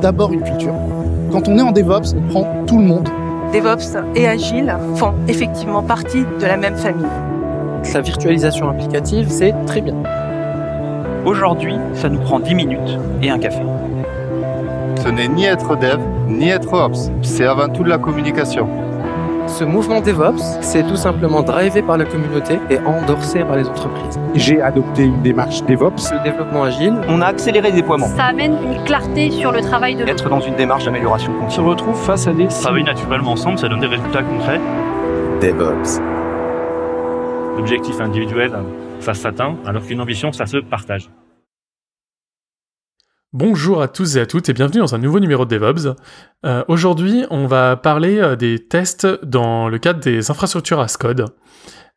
d'abord une culture. Quand on est en DevOps, on prend tout le monde. DevOps et Agile font effectivement partie de la même famille. La virtualisation applicative, c'est très bien. Aujourd'hui, ça nous prend 10 minutes et un café. Ce n'est ni être dev, ni être ops. C'est avant tout de la communication. Ce mouvement DevOps, c'est tout simplement drivé par la communauté et endorsé par les entreprises. J'ai adopté une démarche DevOps. Le développement agile, On a accéléré le déploiement. Ça amène une clarté sur le travail de Être dans une démarche d'amélioration On se continue. retrouve face à des Travailler naturellement ensemble, ça donne des résultats concrets. DevOps. L'objectif individuel, ça s'atteint, alors qu'une ambition, ça se partage. Bonjour à tous et à toutes et bienvenue dans un nouveau numéro de DevOps. Euh, Aujourd'hui, on va parler euh, des tests dans le cadre des infrastructures as code.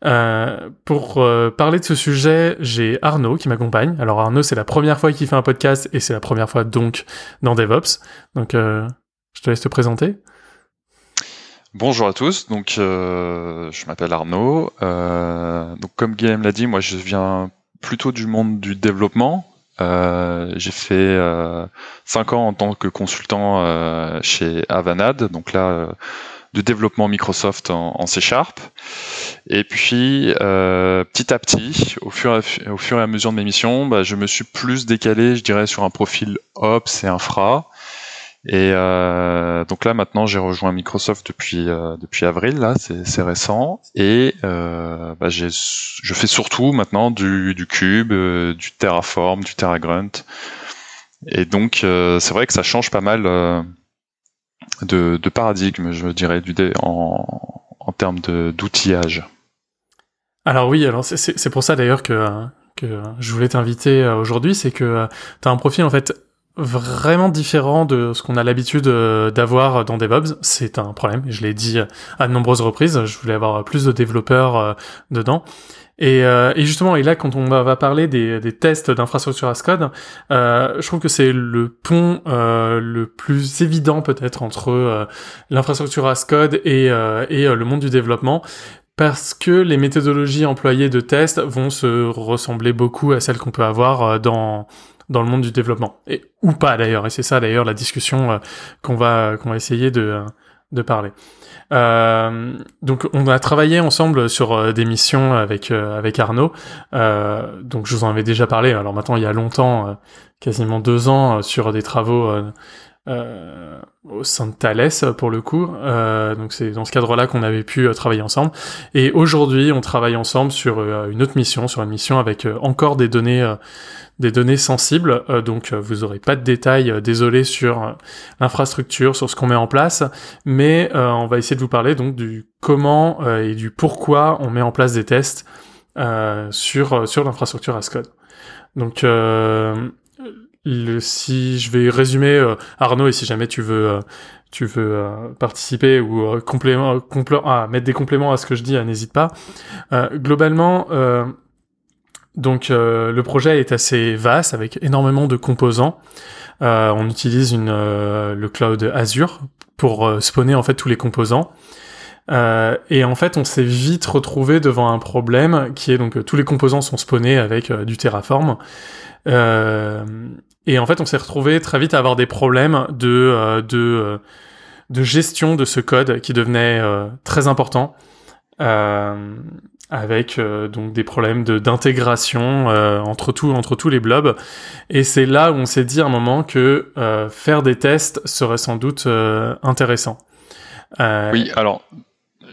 Euh, pour parler de ce sujet, j'ai Arnaud qui m'accompagne. Alors Arnaud, c'est la première fois qu'il fait un podcast et c'est la première fois donc dans DevOps. Donc je te laisse te présenter. Bonjour à tous, donc je m'appelle Arnaud. Donc comme Guillaume l'a dit, moi je viens plutôt du monde du développement. Euh, j'ai fait euh, cinq ans en tant que consultant euh, chez Avanade, donc là euh, du développement Microsoft en, en C Sharp. Et puis euh, petit à petit, au fur, et, au fur et à mesure de mes missions, bah, je me suis plus décalé, je dirais, sur un profil Ops et Infra. Et euh, donc là maintenant j'ai rejoint Microsoft depuis euh, depuis avril là c'est récent. Et euh, bah, j'ai je fais surtout maintenant du du cube euh, du Terraform du TerraGrunt et donc euh, c'est vrai que ça change pas mal euh, de, de paradigme je dirais du dé- en en termes d'outillage. Alors oui, alors c'est- pour ça d'ailleurs que, que je voulais t'inviter aujourd'hui, c'est que tu as un profil en fait vraiment différent de ce qu'on a l'habitude euh, d'avoir dans DevOps. C'est un problème, je l'ai dit à de nombreuses reprises, je voulais avoir plus de développeurs euh, dedans. Et, euh, et justement, et là, quand on va parler des, tests d'infrastructure as code, euh, je trouve que c'est le pont euh, le plus évident peut-être entre euh, l'infrastructure as code et, euh, et euh, le monde du développement parce que les méthodologies employées de test vont se ressembler beaucoup à celles qu'on peut avoir euh, dans dans le monde du développement et ou pas d'ailleurs et c'est ça d'ailleurs la discussion euh, qu'on va qu'on va essayer de euh, de parler. Euh, donc on a travaillé ensemble sur euh, des missions avec avec Arnaud. Euh, donc je vous en avais déjà parlé. Alors maintenant il y a longtemps, quasiment deux ans, sur des travaux au sein de Thales pour le coup. Donc c'est dans ce cadre-là qu'on avait pu travailler ensemble. Et aujourd'hui, on travaille ensemble sur une autre mission, sur une mission avec encore des données, des données sensibles. Euh, donc euh, vous aurez pas de détails, euh, désolé sur l'infrastructure, sur ce qu'on met en place, mais on va essayer de vous parler donc du comment et du pourquoi on met en place des tests sur l'infrastructure as code. Donc si je vais résumer Arnaud et si jamais tu veux tu veux participer ou complément, complé- ah, mettre des compléments à ce que je dis, n'hésite pas. Globalement, donc euh, le projet est assez vaste avec énormément de composants. Euh, on utilise euh, le cloud Azure pour spawner en fait tous les composants. Et en fait, on s'est vite retrouvé devant un problème qui est donc tous les composants sont spawnés avec du Terraform. Et en fait, on s'est retrouvé très vite à avoir des problèmes de de gestion de ce code qui devenait très important, avec euh, donc des problèmes d'intégration euh, entre tout entre tous les blobs. Et c'est là où on s'est dit à un moment que euh, faire des tests serait sans doute intéressant. Oui, alors,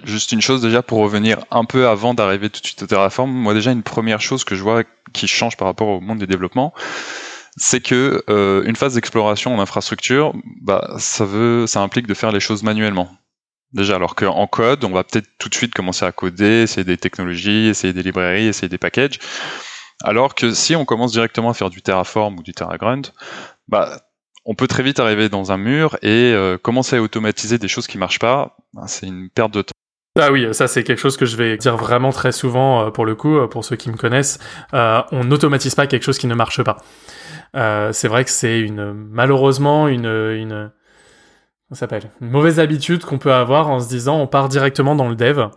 juste une chose déjà pour revenir un peu avant d'arriver tout de suite au Terraform. Moi, déjà, une première chose que je vois qui change par rapport au monde du développement, c'est que une phase d'exploration en infrastructure, bah, ça veut, ça implique de faire les choses manuellement. Déjà, alors qu'en code, on va peut-être tout de suite commencer à coder, essayer des technologies, essayer des librairies, essayer des packages. Alors que si on commence directement à faire du Terraform ou du TerraGrunt, bah, on peut très vite arriver dans un mur et euh, commencer à automatiser des choses qui marchent pas. bah, c'est une perte de temps. Ah oui, ça c'est quelque chose que je vais dire vraiment très souvent euh, pour le coup, euh, pour ceux qui me connaissent. On n'automatise pas quelque chose qui ne marche pas. C'est vrai que c'est une malheureusement une une s'appelle une mauvaise habitude qu'on peut avoir en se disant on part directement dans le dev.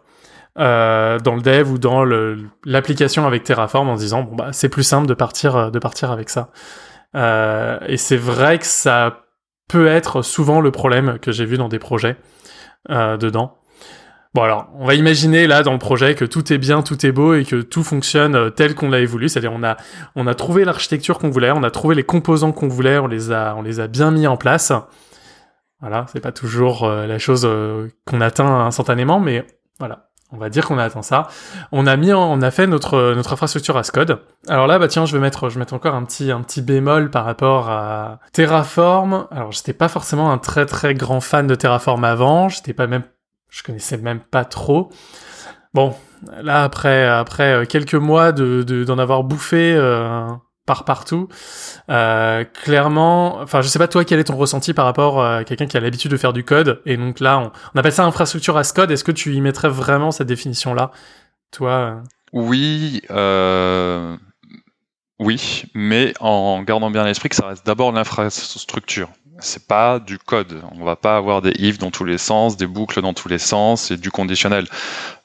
Euh, dans le dev ou dans l'application avec Terraform en se disant bon bah c'est plus simple de partir euh, de partir avec ça. Euh, et c'est vrai que ça peut être souvent le problème que j'ai vu dans des projets dedans. Bon alors, on va imaginer là dans le projet que tout est bien, tout est beau et que tout fonctionne tel qu'on l'avait voulu, c'est-à-dire on a on a trouvé l'architecture qu'on voulait, on a trouvé les composants qu'on voulait, on les a on les a bien mis en place. Voilà, c'est pas toujours euh, la chose euh, qu'on atteint instantanément, mais voilà, on va dire qu'on a atteint ça. On a mis, on a fait notre notre infrastructure as code. Alors là, bah tiens, je vais mettre, je vais mettre encore un petit un petit bémol par rapport à Terraform. Alors j'étais pas forcément un très très grand fan de Terraform avant. J'étais pas même, je connaissais même pas trop. Bon, là après après euh, quelques mois de de- d'en avoir bouffé. euh, par partout. Euh, clairement, enfin, je sais pas toi quel est ton ressenti par rapport à quelqu'un qui a l'habitude de faire du code? Et donc là, on, appelle ça infrastructure as code. Est-ce que tu y mettrais vraiment cette définition-là, toi euh? Oui, euh, oui, mais en gardant bien l'esprit que ça reste d'abord l'infrastructure. C'est pas du code. On va pas avoir des ifs dans tous les sens, des boucles dans tous les sens et du conditionnel.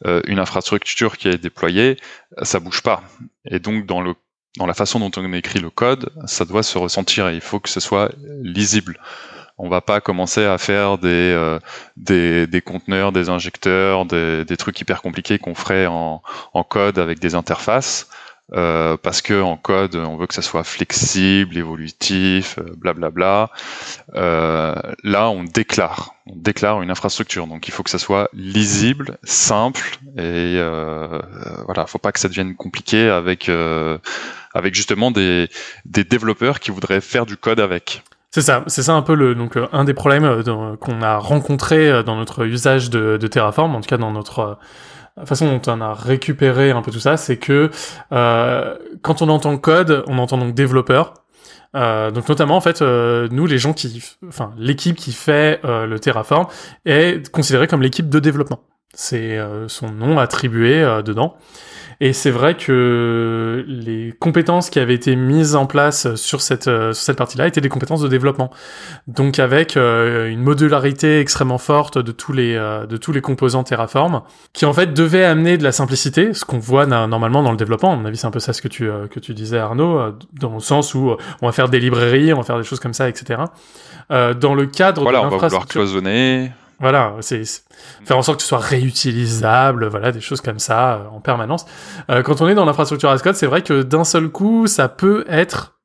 Euh, une infrastructure qui est déployée, ça bouge pas. Et donc dans le dans la façon dont on écrit le code, ça doit se ressentir et il faut que ce soit lisible. On va pas commencer à faire des, euh, des, des conteneurs, des injecteurs, des, des trucs hyper compliqués qu'on ferait en, en code avec des interfaces. euh, parce que en code, on veut que ça soit flexible, évolutif, euh, blablabla. Euh, là, on déclare, on déclare une infrastructure. Donc, il faut que ça soit lisible, simple, et euh, euh, voilà, faut pas que ça devienne compliqué avec euh, avec justement des développeurs qui voudraient faire du code avec. C'est ça, c'est ça un peu donc euh, un des problèmes euh, dans- qu'on a rencontré euh, dans notre usage de, Terraform, en tout cas dans notre euh, façon dont on a récupéré un peu tout ça, c'est que euh, quand on entend code, on entend donc développeur. Euh, donc notamment en fait, euh, nous les gens qui, enfin l'équipe qui fait euh, le Terraform est considérée comme l'équipe de développement. C'est euh, son nom attribué euh, dedans. Et c'est vrai que les compétences qui avaient été mises en place sur cette, euh, sur cette partie-là étaient des compétences de développement. Donc avec euh, une modularité extrêmement forte de tous les, euh, de tous les composants Terraform, qui en fait devait amener de la simplicité, ce qu'on voit normalement dans le développement. À mon avis, c'est un peu ça ce que tu, euh, que tu disais Arnaud, euh, dans le sens où on va faire des librairies, on va faire des choses comme ça, etc. Euh, dans le cadre Voilà, de on va vouloir l'infrastructure... cloisonner. Voilà, c'est faire en sorte que ce soit réutilisable, voilà, des choses comme ça euh, en permanence. Euh, quand on est dans l'infrastructure as code, c'est vrai que d'un seul coup, ça peut être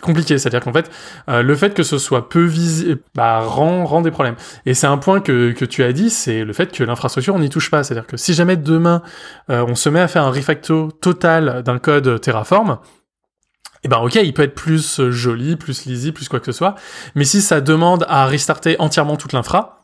compliqué. C'est-à-dire qu'en fait, euh, le fait que ce soit peu visible, bah, rend, rend des problèmes. Et c'est un point que, que tu as dit, c'est le fait que l'infrastructure, on n'y touche pas. C'est-à-dire que si jamais demain, euh, on se met à faire un refacto total d'un code Terraform, eh ben ok, il peut être plus joli, plus lisible, plus quoi que ce soit. Mais si ça demande à restarter entièrement toute l'infra,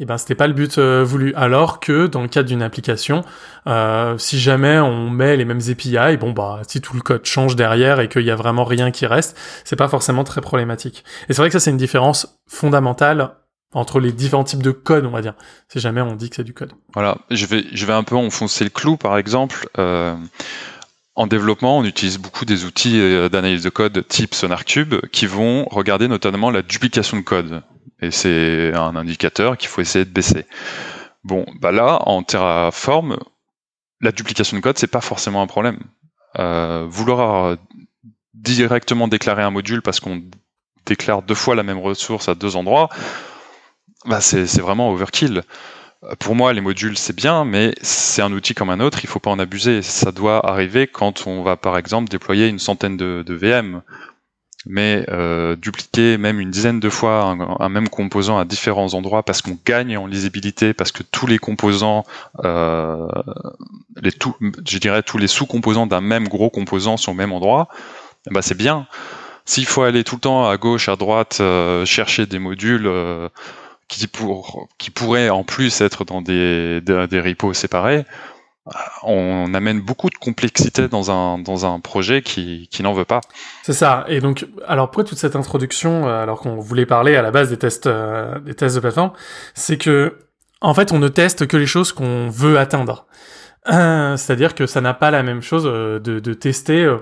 eh ben c'était pas le but euh, voulu. Alors que dans le cadre d'une application, euh, si jamais on met les mêmes API, bon bah si tout le code change derrière et qu'il y a vraiment rien qui reste, c'est pas forcément très problématique. Et c'est vrai que ça c'est une différence fondamentale entre les différents types de code, on va dire. Si jamais on dit que c'est du code. Voilà, je vais, un peu enfoncer le clou, par exemple. Euh, en développement, on utilise beaucoup des outils d'analyse de code type SonarCube qui vont regarder notamment la duplication de code. Et c'est un indicateur qu'il faut essayer de baisser. Bon, bah là, en Terraform, la duplication de code, c'est pas forcément un problème. Euh, vouloir directement déclarer un module parce qu'on déclare deux fois la même ressource à deux endroits, bah c'est vraiment overkill. Pour moi, les modules, c'est bien, mais c'est un outil comme un autre, il faut pas en abuser. Ça doit arriver quand on va, par exemple, déployer une centaine de VM. Mais euh, dupliquer même une dizaine de fois un, un même composant à différents endroits parce qu'on gagne en lisibilité, parce que tous les composants, euh, les tout, je dirais tous les sous-composants d'un même gros composant sont au même endroit, ben c'est bien. S'il faut aller tout le temps à gauche, à droite, euh, chercher des modules euh, qui, pour, qui pourraient en plus être dans des, des, des repos séparés, on amène beaucoup de complexité dans un, dans un projet qui, qui n'en veut pas. C'est ça. Et donc, alors pourquoi toute cette introduction, euh, alors qu'on voulait parler à la base des tests, euh, des tests de plateforme, c'est que en fait, on ne teste que les choses qu'on veut atteindre. Euh, C'est-à-dire que ça n'a pas la même chose euh, de, de tester. euh,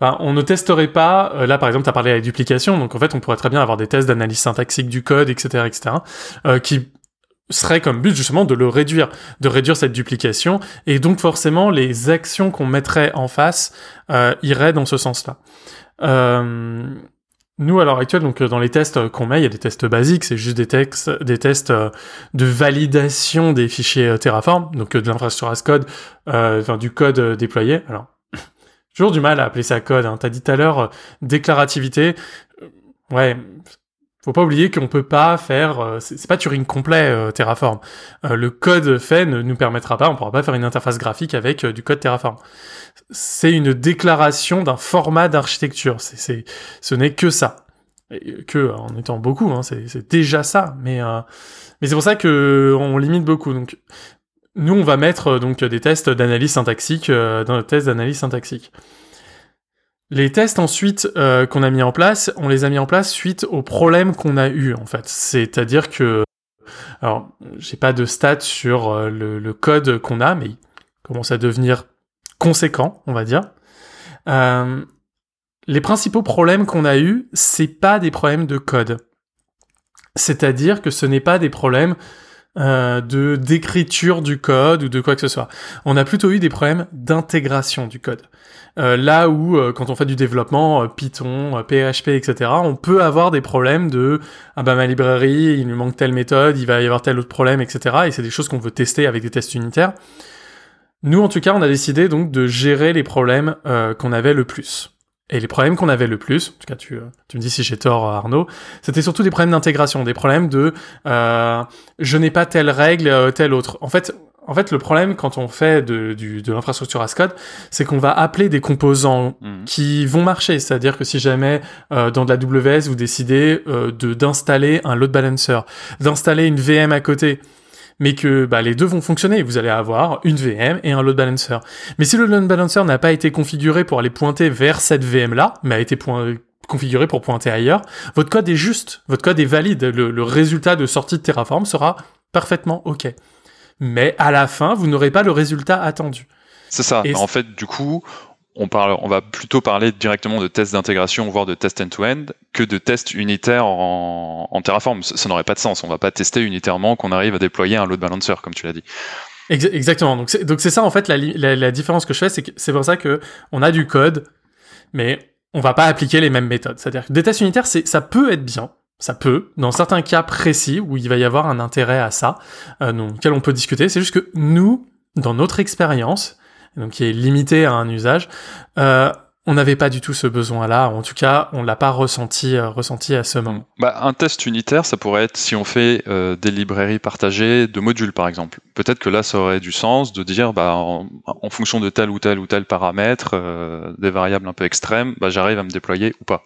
on ne testerait pas, euh, là par exemple, tu as parlé de la duplication, donc en fait on pourrait très bien avoir des tests d'analyse syntaxique du code, etc., etc., euh, qui serait comme but justement de le réduire, de réduire cette duplication, et donc forcément les actions qu'on mettrait en face euh, iraient dans ce sens-là. Euh, nous, à l'heure actuelle, donc dans les tests qu'on met, il y a des tests basiques, c'est juste des, des tests de validation des fichiers Terraform, donc de l'infrastructure as code, enfin du code déployé. Alors, toujours du mal à appeler ça code. Hein. T'as dit tout à l'heure déclarativité. Ouais, faut pas oublier qu'on peut pas faire, euh, c'est pas Turing complet euh, Terraform. Euh, le code fait ne nous permettra pas, on pourra pas faire une interface graphique avec du code Terraform. C'est une déclaration d'un format d'architecture. C'est, ce n'est que ça, que en étant beaucoup, hein, c'est déjà ça. Mais mais c'est pour ça que on limite beaucoup. Donc nous, on va mettre donc des tests d'analyse syntaxique dans le test d'analyse syntaxique. Les tests ensuite euh, qu'on a mis en place, on les a mis en place suite aux problèmes qu'on a eu en fait. C'est-à-dire que, alors j'ai pas de stats sur euh, le, code qu'on a, mais il commence à devenir conséquent, on va dire. Euh, les principaux problèmes qu'on a eu, c'est pas des problèmes de code. C'est-à-dire que ce n'est pas des problèmes de d'écriture du code ou de quoi que ce soit. On a plutôt eu des problèmes d'intégration du code. Euh, là où euh, quand on fait du développement, euh, Python, PHP, etc., on peut avoir des problèmes de ah bah ma librairie, il lui manque telle méthode, il va y avoir tel autre problème, etc. Et c'est des choses qu'on veut tester avec des tests unitaires. Nous, en tout cas, on a décidé donc de gérer les problèmes qu'on avait le plus. Et les problèmes qu'on avait le plus, en tout cas tu, tu me dis si j'ai tort Arnaud, c'était surtout des problèmes d'intégration, des problèmes de je n'ai pas telle règle, telle autre. En fait, en fait, le problème quand on fait de, de l'infrastructure as code, c'est qu'on va appeler des composants mhm. qui vont marcher. C'est-à-dire que si jamais euh, dans de la WS vous décidez euh, de d'installer un load balancer, d'installer une VM à côté, mais que bah, les deux vont fonctionner, vous allez avoir une VM et un load balancer. Mais si le load balancer n'a pas été configuré pour aller pointer vers cette VM là, mais a été configuré pour pointer ailleurs, votre code est juste, votre code est valide, le, le résultat de sortie de Terraform sera parfaitement OK mais à la fin, vous n'aurez pas le résultat attendu. C'est ça. en fait, du coup, on, parle, on va plutôt parler directement de tests d'intégration, voire de tests end-to-end, que de tests unitaires en, Terraform. Ça, n'aurait pas de sens. On va pas tester unitairement qu'on arrive à déployer un load balancer, comme tu l'as dit. Exactement. Donc c'est, donc c'est ça en fait la, différence que je fais, c'est que c'est pour ça que on a du code, mais on va pas appliquer les mêmes méthodes. C'est-à-dire que des tests unitaires, c'est ça peut être bien, ça peut, dans certains cas précis où il va y avoir un intérêt à ça, euh, dans lequel on peut discuter. C'est juste que nous, dans notre expérience, donc qui est limitée à un usage, euh, on n'avait pas du tout ce besoin-là. En tout cas, on l'a pas ressenti, euh, ressenti à ce moment. Bah, un test unitaire, ça pourrait être si on fait euh, des librairies partagées de modules, par exemple. Peut-être que là, ça aurait du sens de dire, bah, en, fonction de tel ou tel ou tel paramètre, des variables un peu extrêmes, bah, j'arrive à me déployer ou pas.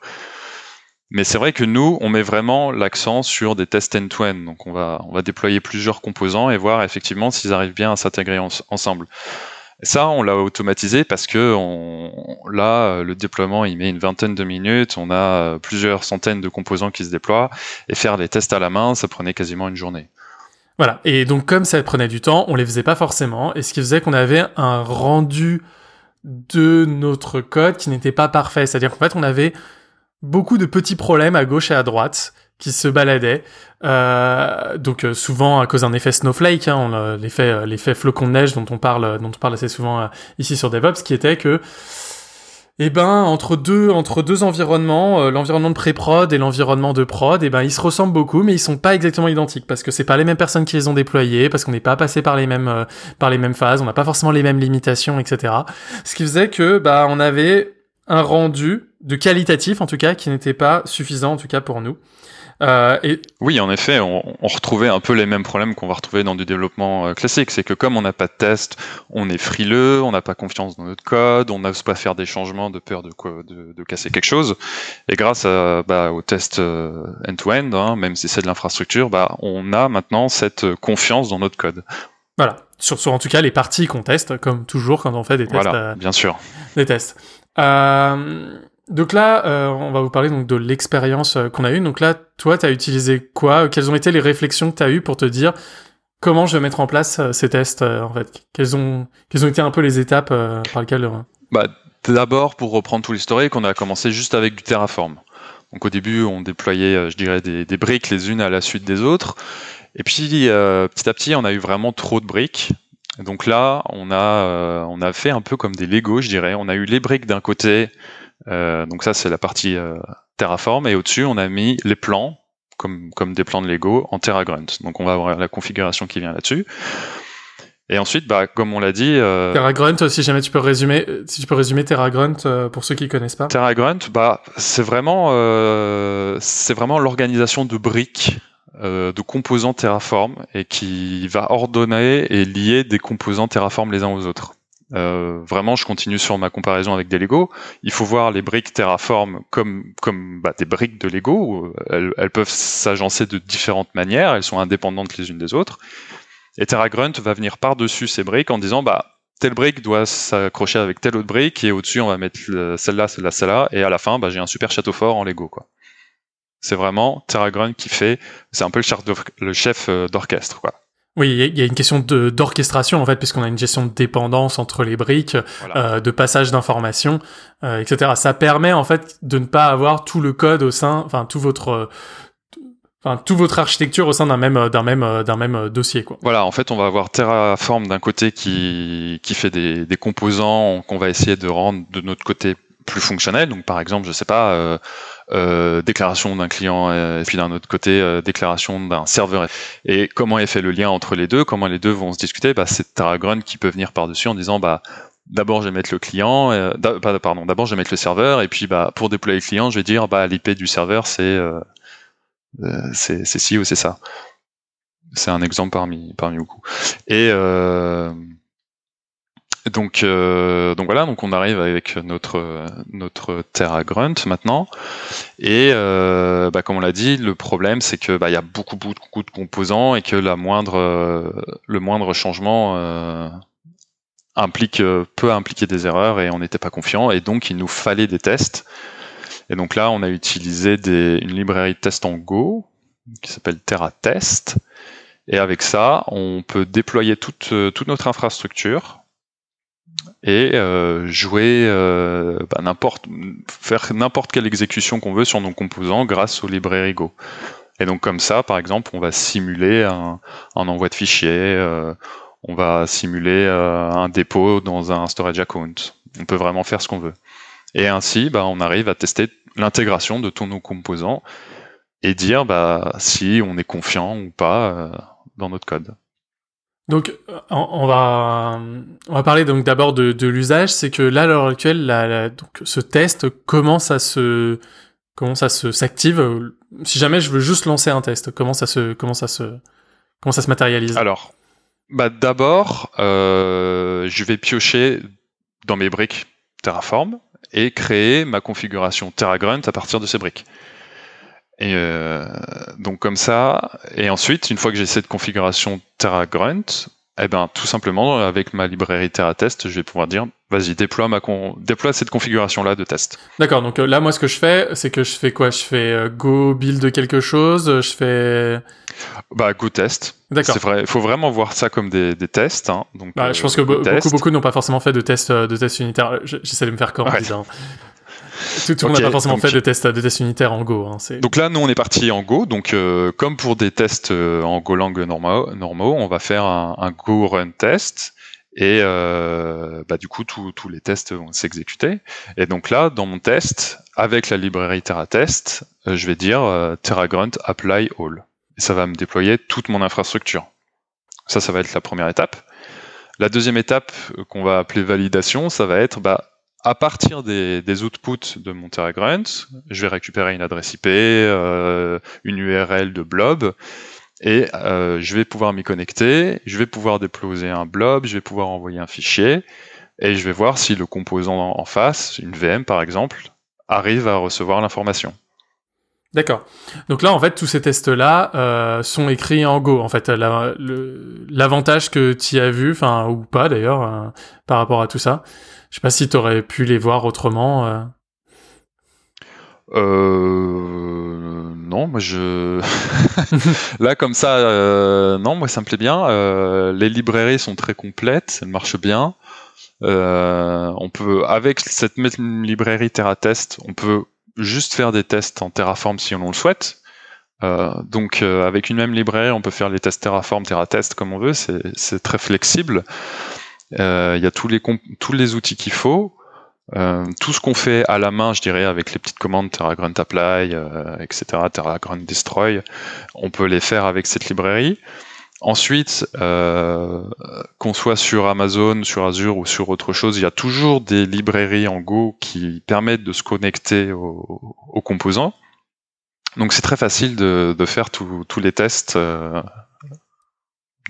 Mais c'est vrai que nous, on met vraiment l'accent sur des tests end-to-end. Donc on va, on va déployer plusieurs composants et voir effectivement s'ils arrivent bien à s'intégrer ensemble. Ça, on l'a automatisé parce que là, le déploiement, il met une vingtaine de minutes. On a plusieurs centaines de composants qui se déploient et faire les tests à la main, ça prenait quasiment une journée. Voilà. Et donc, comme ça prenait du temps, on les faisait pas forcément. Et ce qui faisait qu'on avait un rendu de notre code qui n'était pas parfait. C'est-à-dire qu'en fait, on avait beaucoup de petits problèmes à gauche et à droite qui se baladaient. Euh, donc euh, souvent à cause d'un effet snowflake, hein, l'effet euh, l'effet flocon de neige dont on parle dont on parle assez souvent ici sur DevOps, qui était que eh ben entre deux entre deux environnements, l'environnement de pré-prod et l'environnement de prod, eh ben ils se ressemblent beaucoup, mais ils sont pas exactement identiques parce que c'est pas les mêmes personnes qui les ont déployés, parce qu'on n'est pas passé par les mêmes par les mêmes phases, on n'a pas forcément les mêmes limitations, etc. Ce qui faisait que bah on avait un rendu de qualitatif en tout cas qui n'était pas suffisant en tout cas pour nous. Euh, et... Oui, en effet, on, retrouvait un peu les mêmes problèmes qu'on va retrouver dans du développement euh, classique. C'est que comme on n'a pas de test, on est frileux, on n'a pas confiance dans notre code, on n'ose pas faire des changements de peur de, de, de casser quelque chose. Et grâce à, bah, au test euh, end-to-end, hein, même si c'est de l'infrastructure, bah, on a maintenant cette confiance dans notre code. Voilà, sur, sur en tout cas les parties qu'on teste, comme toujours quand on fait des tests. Voilà, bien sûr. Des tests. Euh, donc là, euh, on va vous parler donc de l'expérience euh, qu'on a eue. Donc là, toi, tu as utilisé quoi? Quelles ont été les réflexions que tu as eues pour te dire comment je vais mettre en place ces tests en fait? Quelles ont, ont été un peu les étapes par lesquelles bah, D'abord, pour reprendre tout l'historique, on a commencé juste avec du Terraform. Donc au début, on déployait, je dirais, des, briques les unes à la suite des autres. Et puis petit à petit, on a eu vraiment trop de briques. Donc là, on a, on a fait un peu comme des Lego, je dirais. On a eu les briques d'un côté, Euh, donc ça, c'est la partie euh, Terraform. Et au-dessus, on a mis les plans, comme, comme des plans de Lego, en TerraGrunt. Donc on va avoir la configuration qui vient là-dessus. Et ensuite, bah, comme on l'a dit... Euh... TerraGrunt, si jamais tu peux résumer, si tu peux résumer TerraGrunt euh, pour ceux qui connaissent pas. TerraGrunt, bah, c'est vraiment, euh, c'est vraiment l'organisation de briques, euh, de composants Terraform et qui va ordonner et lier des composants Terraform les uns aux autres. Euh, vraiment, je continue sur ma comparaison avec des Lego. Il faut voir les briques Terraform comme comme bah, des briques de Lego. Elles, elles peuvent s'agencer de différentes manières. Elles sont indépendantes les unes des autres. Et TerraGrunt va venir par-dessus ces briques en disant bah telle brique doit s'accrocher avec telle autre brique et au-dessus on va mettre celle-là, celle-là, celle-là et à la fin bah, j'ai un super château fort en Lego quoi. C'est vraiment TerraGrunt qui fait, c'est un peu le chef d'orchestre quoi. Oui, il y a une question de d'orchestration en fait, puisqu'on a une gestion de dépendance entre les briques, voilà. euh, de passage d'informations, euh, etc. Ça permet en fait de ne pas avoir tout le code au sein, enfin tout votre Enfin, toute votre architecture au sein d'un même d'un même d'un même dossier quoi. Voilà, en fait, on va avoir Terraform d'un côté qui qui fait des, des composants qu'on va essayer de rendre de notre côté plus fonctionnels. Donc par exemple, je sais pas euh, euh, déclaration d'un client et puis d'un autre côté euh, déclaration d'un serveur. Et comment est fait le lien entre les deux? Comment les deux vont se discuter? Bah, c'est TerraGrunt qui peut venir par dessus en disant bah D'abord, je vais mettre le client, euh, pardon, d'abord, je vais mettre le serveur, et puis, bah, pour déployer le client, je vais dire, l'IP du serveur, c'est, euh, c'est ci ou c'est ça. C'est un exemple parmi parmi beaucoup. Et euh, donc euh, donc voilà, donc on arrive avec notre notre Terra Grunt maintenant. Et euh, bah, comme on l'a dit, le problème c'est que bah, il y a beaucoup beaucoup de composants et que la moindre le moindre changement euh, implique peut impliquer des erreurs et on n'était pas confiant et donc il nous fallait des tests. Et donc là, on a utilisé des, une librairie de test en Go qui s'appelle TerraTest. Et avec ça, on peut déployer toute, toute notre infrastructure et euh, jouer euh, bah, n'importe, faire n'importe quelle exécution qu'on veut sur nos composants grâce aux librairies Go. Et donc comme ça, par exemple, on va simuler un, envoi de fichiers, euh, on va simuler un dépôt dans un storage account. On peut vraiment faire ce qu'on veut. Et ainsi, bah, on arrive à tester l'intégration de tous nos composants et dire bah, si on est confiant ou pas euh, dans notre code. Donc, on va, on va parler donc d'abord de, l'usage. C'est que là, à l'heure actuelle, donc, ce test commence à se, comment ça se s'active? Si jamais je veux juste lancer un test, comment ça se matérialise? Alors, bah, d'abord, euh, je vais piocher dans mes briques Terraform et créer ma configuration TerraGrunt à partir de ces briques. Et euh, donc comme ça, et ensuite, une fois que j'ai cette configuration TerraGrunt, eh ben tout simplement avec ma librairie TerraTest, je vais pouvoir dire vas-y déploie ma con déploie cette configuration là de test. D'accord, donc là moi ce que je fais, c'est que je fais quoi? Je fais euh, go build quelque chose, je fais bah go test. D'accord. C'est vrai, il faut vraiment voir ça comme des, des tests. Hein. Donc bah, je pense que beaucoup test. beaucoup n'ont pas forcément fait de tests de tests unitaires. J'essaie de me faire corriger. Ouais. Tout, tout le monde n'a pas forcément donc, fait de tests, de tests unitaires en Go. Hein, donc là, nous, on est parti en Go. Donc, euh, comme pour des tests euh, en Golang normaux, normaux, on va faire un, un Go run test. Et euh, bah, du coup, tous les tests vont s'exécuter. Et donc là, dans mon test, avec la librairie TerraTest, je vais dire euh, TerraGrunt apply all. Et ça va me déployer toute mon infrastructure. Ça, ça va être la première étape. La deuxième étape qu'on va appeler validation, ça va être bah, à partir des, outputs de mon TerraGrunt, je vais récupérer une adresse IP, euh, une URL de blob, et euh, je vais pouvoir m'y connecter, je vais pouvoir déployer un blob, je vais pouvoir envoyer un fichier, et je vais voir si le composant en face, une VM par exemple, arrive à recevoir l'information. D'accord. Donc là, en fait, tous ces tests-là euh, sont écrits en Go. En fait, l'avantage que tu as vu, enfin ou pas d'ailleurs, par rapport à tout ça, je sais pas si tu aurais pu les voir autrement. Euh... Euh, non, moi je là comme ça, euh, non, moi ça me plaît bien. Les librairies sont très complètes, elles marchent bien. On peut avec cette même librairie TerraTest, on peut juste faire des tests en Terraform si on le souhaite. Donc avec une même librairie, on peut faire les tests Terraform, TerraTest comme on veut, c'est très flexible. Il y a tous les, tous les outils qu'il faut. Euh, tout ce qu'on fait à la main, je dirais, avec les petites commandes Terra Grunt Apply, euh, etc., Terra Grunt Destroy, on peut les faire avec cette librairie. Ensuite, euh, qu'on soit sur Amazon, sur Azure ou sur autre chose, il y a toujours des librairies en Go qui permettent de se connecter aux, aux composants. Donc c'est très facile de, de faire tous les tests euh,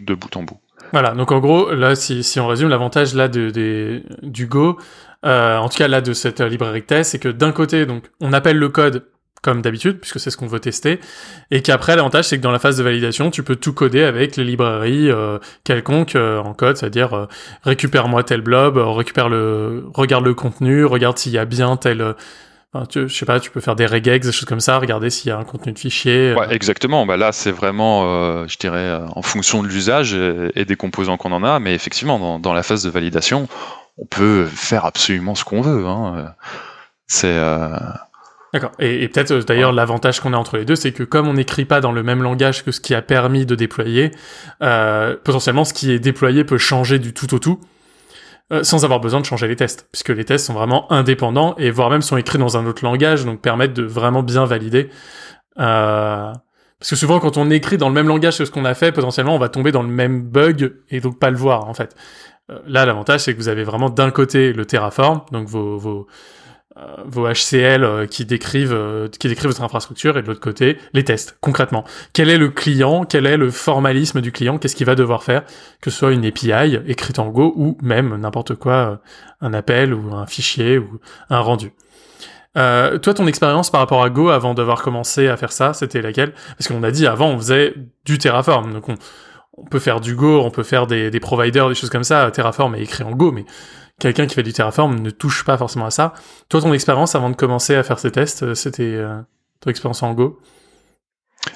de bout en bout. Voilà, donc en gros, là, si, si on résume, l'avantage là de, de, du Go, euh, en tout cas là de cette librairie de test, c'est que d'un côté, donc, on appelle le code comme d'habitude, puisque c'est ce qu'on veut tester, et qu'après, l'avantage, c'est que dans la phase de validation, tu peux tout coder avec les librairies euh, quelconques euh, en code, c'est-à-dire euh, récupère-moi tel blob, euh, récupère le, regarde le contenu, regarde s'il y a bien tel... euh, enfin, tu, je sais pas, tu peux faire des regex, des choses comme ça, regarder s'il y a un contenu de fichier. Ouais, exactement. Bah là, c'est vraiment, euh, je dirais, euh, en fonction de l'usage et, et des composants qu'on en a. Mais effectivement, dans, dans la phase de validation, on peut faire absolument ce qu'on veut. Hein. Euh, C'est euh, D'accord. Et, et peut-être euh, d'ailleurs l'avantage qu'on a entre les deux, c'est que comme on n'écrit pas dans le même langage que ce qui a permis de déployer, euh, potentiellement ce qui est déployé peut changer du tout au tout. Euh, sans avoir besoin de changer les tests, puisque les tests sont vraiment indépendants et voire même sont écrits dans un autre langage, donc permettent de vraiment bien valider. Euh, parce que souvent, quand on écrit dans le même langage que ce qu'on a fait, potentiellement, on va tomber dans le même bug et donc pas le voir en fait. Euh, là, l'avantage, c'est que vous avez vraiment d'un côté le Terraform, donc vos, vos, vos HCL euh, qui décrivent euh, qui décrivent votre infrastructure et de l'autre côté les tests concrètement. Quel est le client? Quel est le formalisme du client? Qu'est-ce qu'il va devoir faire? Que ce soit une API écrite en Go ou même n'importe quoi, euh, un appel ou un fichier ou un rendu. Euh, toi, ton expérience par rapport à Go avant d'avoir commencé à faire ça, c'était laquelle? Parce qu'on a dit avant, on faisait du Terraform, donc on, on peut faire du Go, on peut faire des, des providers, des choses comme ça. Terraform est écrit en Go, mais quelqu'un qui fait du Terraform ne touche pas forcément à ça. Toi, ton expérience avant de commencer à faire ces tests, euh, c'était euh, ton expérience en Go?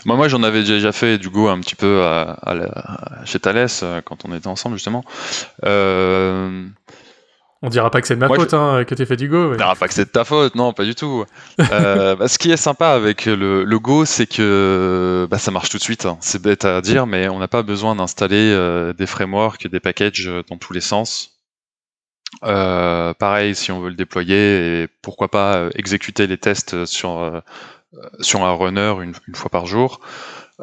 Moi, moi, j'en avais déjà fait du Go un petit peu à, à la- chez Thales euh, quand on était ensemble justement. Euh, On dira pas que c'est de ma Moi, faute hein, que t'aies fait du Go. mais- Non, pas que c'est de ta faute, non, pas du tout. Euh, bah, ce qui est sympa avec le, le Go, c'est que bah, ça marche tout de suite. hein. C'est bête à dire, mais on n'a pas besoin d'installer euh, des frameworks, des packages dans tous les sens. Euh, pareil, si on veut le déployer, et pourquoi pas euh, exécuter les tests sur euh, sur un runner une, une fois par jour.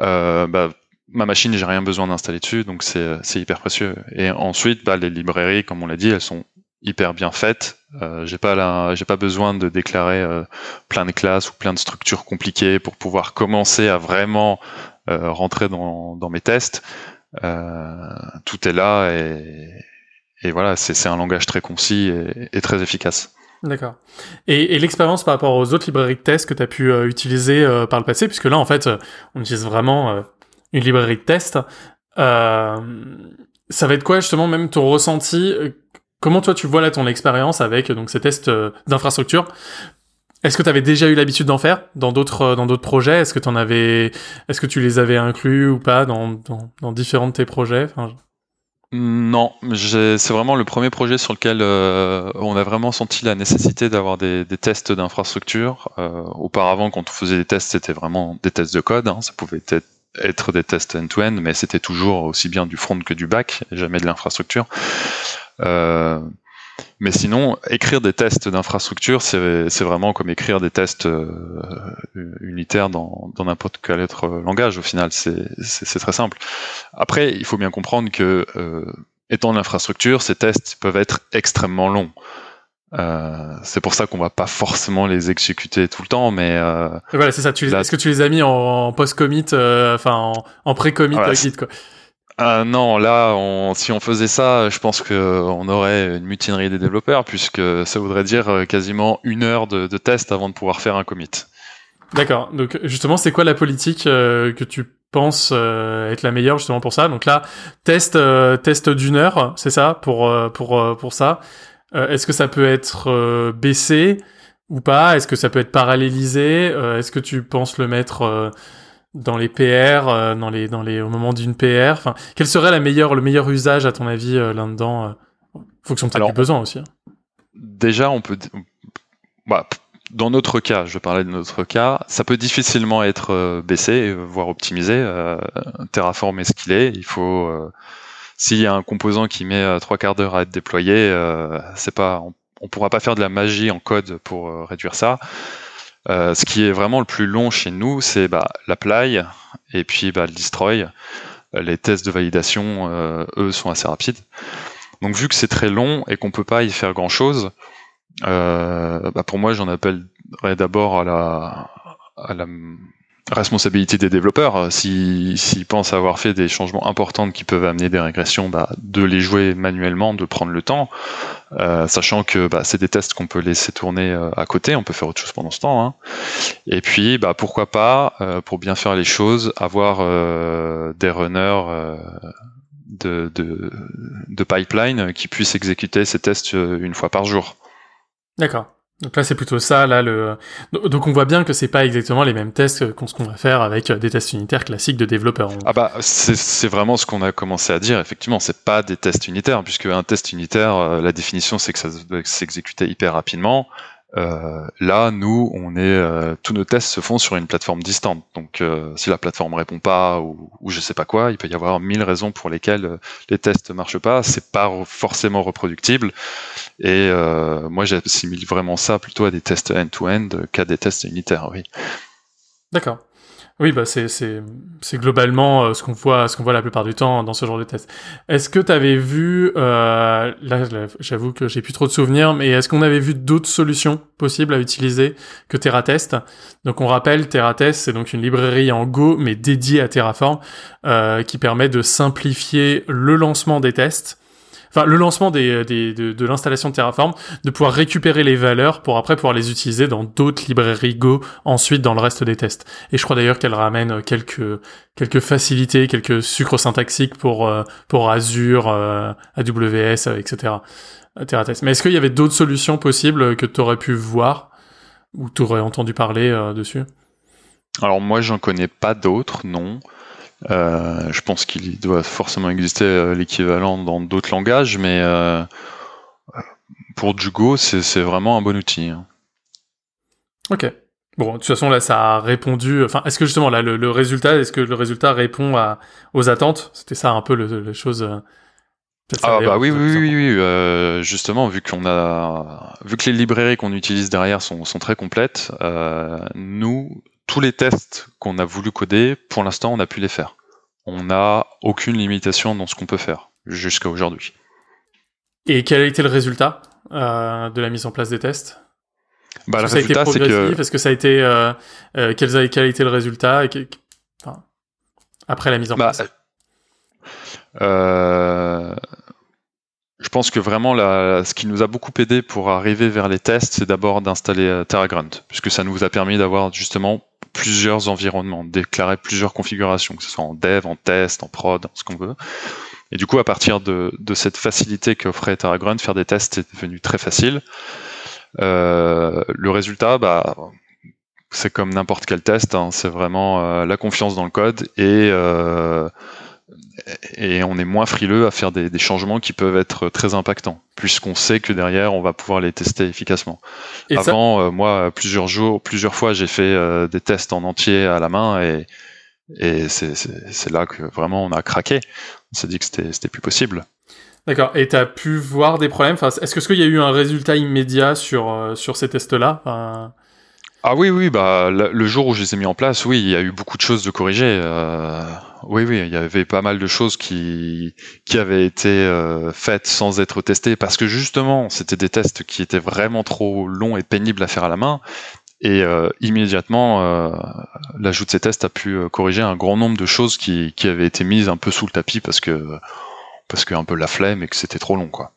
Euh, bah, ma machine, j'ai rien besoin d'installer dessus, donc c'est hyper précieux. Et ensuite, bah, les librairies, comme on l'a dit, elles sont hyper bien faites. Euh, j'ai pas j'ai pas besoin de déclarer euh, plein de classes ou plein de structures compliquées pour pouvoir commencer à vraiment euh, rentrer dans, dans mes tests. Tout est là et, et voilà, c'est, un langage très concis et, très efficace. D'accord. Et, et l'expérience par rapport aux autres librairies de test que tu as pu euh, utiliser euh, par le passé, puisque là, en fait, euh, on utilise vraiment une librairie de test. Ça va être quoi, justement, même ton ressenti Comment toi, tu vois là ton expérience avec donc ces tests d'infrastructure? Est-ce que tu avais déjà eu l'habitude d'en faire dans d'autres dans d'autres projets? Est-ce que tu avais Est-ce que tu les avais inclus ou pas dans, dans, dans différents de tes projets? Non, c'est vraiment le premier projet sur lequel euh, on a vraiment senti la nécessité d'avoir des, tests d'infrastructure. Euh, auparavant, quand on faisait des tests, c'était vraiment des tests de code. hein. Ça pouvait être, des tests end-to-end, mais c'était toujours aussi bien du front que du back, jamais de l'infrastructure. Euh, mais sinon, écrire des tests d'infrastructure, c'est vraiment comme écrire des tests euh, unitaires dans n'importe quel autre langage. Au final, c'est très simple. Après, il faut bien comprendre que euh, étant de l'infrastructure, ces tests peuvent être extrêmement longs. Euh, c'est pour ça qu'on va pas forcément les exécuter tout le temps, mais euh, voilà, c'est ça. Est-ce que tu les as mis en, en post-commit, euh, enfin en, en pré-commit Voilà, Git, quoi? Ah non, là, on, si on faisait ça, je pense qu'on aurait une mutinerie des développeurs, puisque ça voudrait dire euh, quasiment une heure de, test avant de pouvoir faire un commit. D'accord. Donc justement, c'est quoi la politique euh, que tu penses euh, être la meilleure justement pour ça? Donc là, test test d'une heure, c'est ça pour pour pour ça. Est-ce que ça peut être baissé ou pas? Est-ce que ça peut être parallélisé? Est-ce que tu penses le mettre dans les PR, euh, dans les dans les au moment d'une PR Enfin, quel serait la meilleure le meilleur usage à ton avis euh, là-dedans euh, Fonction peut-être du besoin aussi. hein. Déjà, on peut... Bah, dans notre cas, je parlais de notre cas, ça peut difficilement être euh, baissé, voire optimisé. Euh, Terraform est ce qu'il est. Il faut... S'il y a un composant qui met trois quarts d'heure à être déployé, c'est pas... On, on pourra pas faire de la magie en code pour réduire ça. Euh, ce qui est vraiment le plus long chez nous, c'est bah, l'apply et puis bah, le destroy. Les tests de validation, euh, eux, sont assez rapides. Donc vu que c'est très long et qu'on peut pas y faire grand chose, euh, bah, pour moi j'en appellerais d'abord à la, à la responsabilité des développeurs. Euh, s'ils s'ils pensent avoir fait des changements importants qui peuvent amener des régressions, bah, de les jouer manuellement, de prendre le temps, euh, sachant que bah, c'est des tests qu'on peut laisser tourner euh, à côté, on peut faire autre chose pendant ce temps. Hein. Et puis, bah, pourquoi pas, pour bien faire les choses, avoir des runners de, de, de pipeline qui puissent exécuter ces tests une fois par jour. D'accord. Donc là, c'est plutôt ça. Là, le donc on voit bien que c'est pas exactement les mêmes tests qu'on va faire avec des tests unitaires classiques de développeurs. Ah bah c'est vraiment ce qu'on a commencé à dire. Effectivement, c'est pas des tests unitaires puisque un test unitaire, la définition c'est que ça doit s'exécuter hyper rapidement. Euh, là, nous, on est, euh, tous nos tests se font sur une plateforme distante. Donc, euh, si la plateforme répond pas ou, ou, je sais pas quoi, il peut y avoir mille raisons pour lesquelles les tests marchent pas. C'est pas forcément reproductible. Et moi, j'assimile vraiment ça plutôt à des tests end-to-end qu'à des tests unitaires. Oui. D'accord. Oui, bah c'est globalement euh, ce qu'on voit ce qu'on voit la plupart du temps dans ce genre de test. Est-ce que tu avais vu euh, là, j'avoue que j'ai plus trop de souvenirs, mais est-ce qu'on avait vu d'autres solutions possibles à utiliser que TerraTest Donc on rappelle TerraTest, c'est donc une librairie en Go mais dédiée à Terraform euh, qui permet de simplifier le lancement des tests enfin le lancement des de, l'installation de Terraform, de pouvoir récupérer les valeurs pour après pouvoir les utiliser dans d'autres librairies Go ensuite dans le reste des tests. Et je crois d'ailleurs qu'elle ramène quelques quelques facilités, quelques sucres syntaxiques pour euh, Azure, euh, AWS, etc. TerraTest. Mais est-ce qu'il y avait d'autres solutions possibles que tu aurais pu voir ou tu aurais entendu parler euh, dessus? Alors moi j'en connais pas d'autres, non. Euh, je pense qu'il doit forcément exister euh, l'équivalent dans d'autres langages, mais euh, pour du Go, c'est vraiment un bon outil. Hein. Ok. Bon, de toute façon, là, ça a répondu. Enfin, est-ce que justement, là, le, résultat, est-ce que le résultat répond à, aux attentes? C'était ça un peu le, les choses. Ah bah oui, oui, oui, oui, justement, vu qu'on a, vu que les librairies qu'on utilise derrière sont, sont très complètes, euh, nous, tous les tests qu'on a voulu coder, pour l'instant, on a pu les faire. On n'a aucune limitation dans ce qu'on peut faire jusqu'à aujourd'hui. Et quel a été le résultat euh, de la mise en place des tests? Bah, le résultat, c'est que... Est-ce que ça a été... Euh, euh, quel, a, quel, a, été le résultat? Enfin, après la mise en bah, place euh, je pense que vraiment, la, ce qui nous a beaucoup aidé pour arriver vers les tests, c'est d'abord d'installer TerraGrunt, puisque ça nous a permis d'avoir justement plusieurs environnements, déclarer plusieurs configurations, que ce soit en dev, en test, en prod, ce qu'on veut. Et du coup, à partir de, de cette facilité qu'offrait TerraGrunt, faire des tests est devenu très facile. Euh, le résultat, bah, c'est comme n'importe quel test, hein, c'est vraiment euh, la confiance dans le code et euh, et on est moins frileux à faire des, changements qui peuvent être très impactants, puisqu'on sait que derrière on va pouvoir les tester efficacement. Avant, euh, moi, plusieurs jours, plusieurs fois, j'ai fait euh, des tests en entier à la main et, et c'est là que vraiment on a craqué. On s'est dit que c'était plus possible. D'accord. Et tu as pu voir des problèmes? Enfin, Est-ce qu'il y a eu un résultat immédiat sur, euh, sur ces tests-là? Enfin... Ah oui, oui, bah le jour où je les ai mis en place, oui, il y a eu beaucoup de choses de corriger. Euh, oui, oui, il y avait pas mal de choses qui qui avaient été euh, faites sans être testées parce que justement, c'était des tests qui étaient vraiment trop longs et pénibles à faire à la main. Et euh, immédiatement, l'ajout de ces tests a pu corriger un grand nombre de choses qui qui avaient été mises un peu sous le tapis parce que parce que un peu la flemme et que c'était trop long, quoi.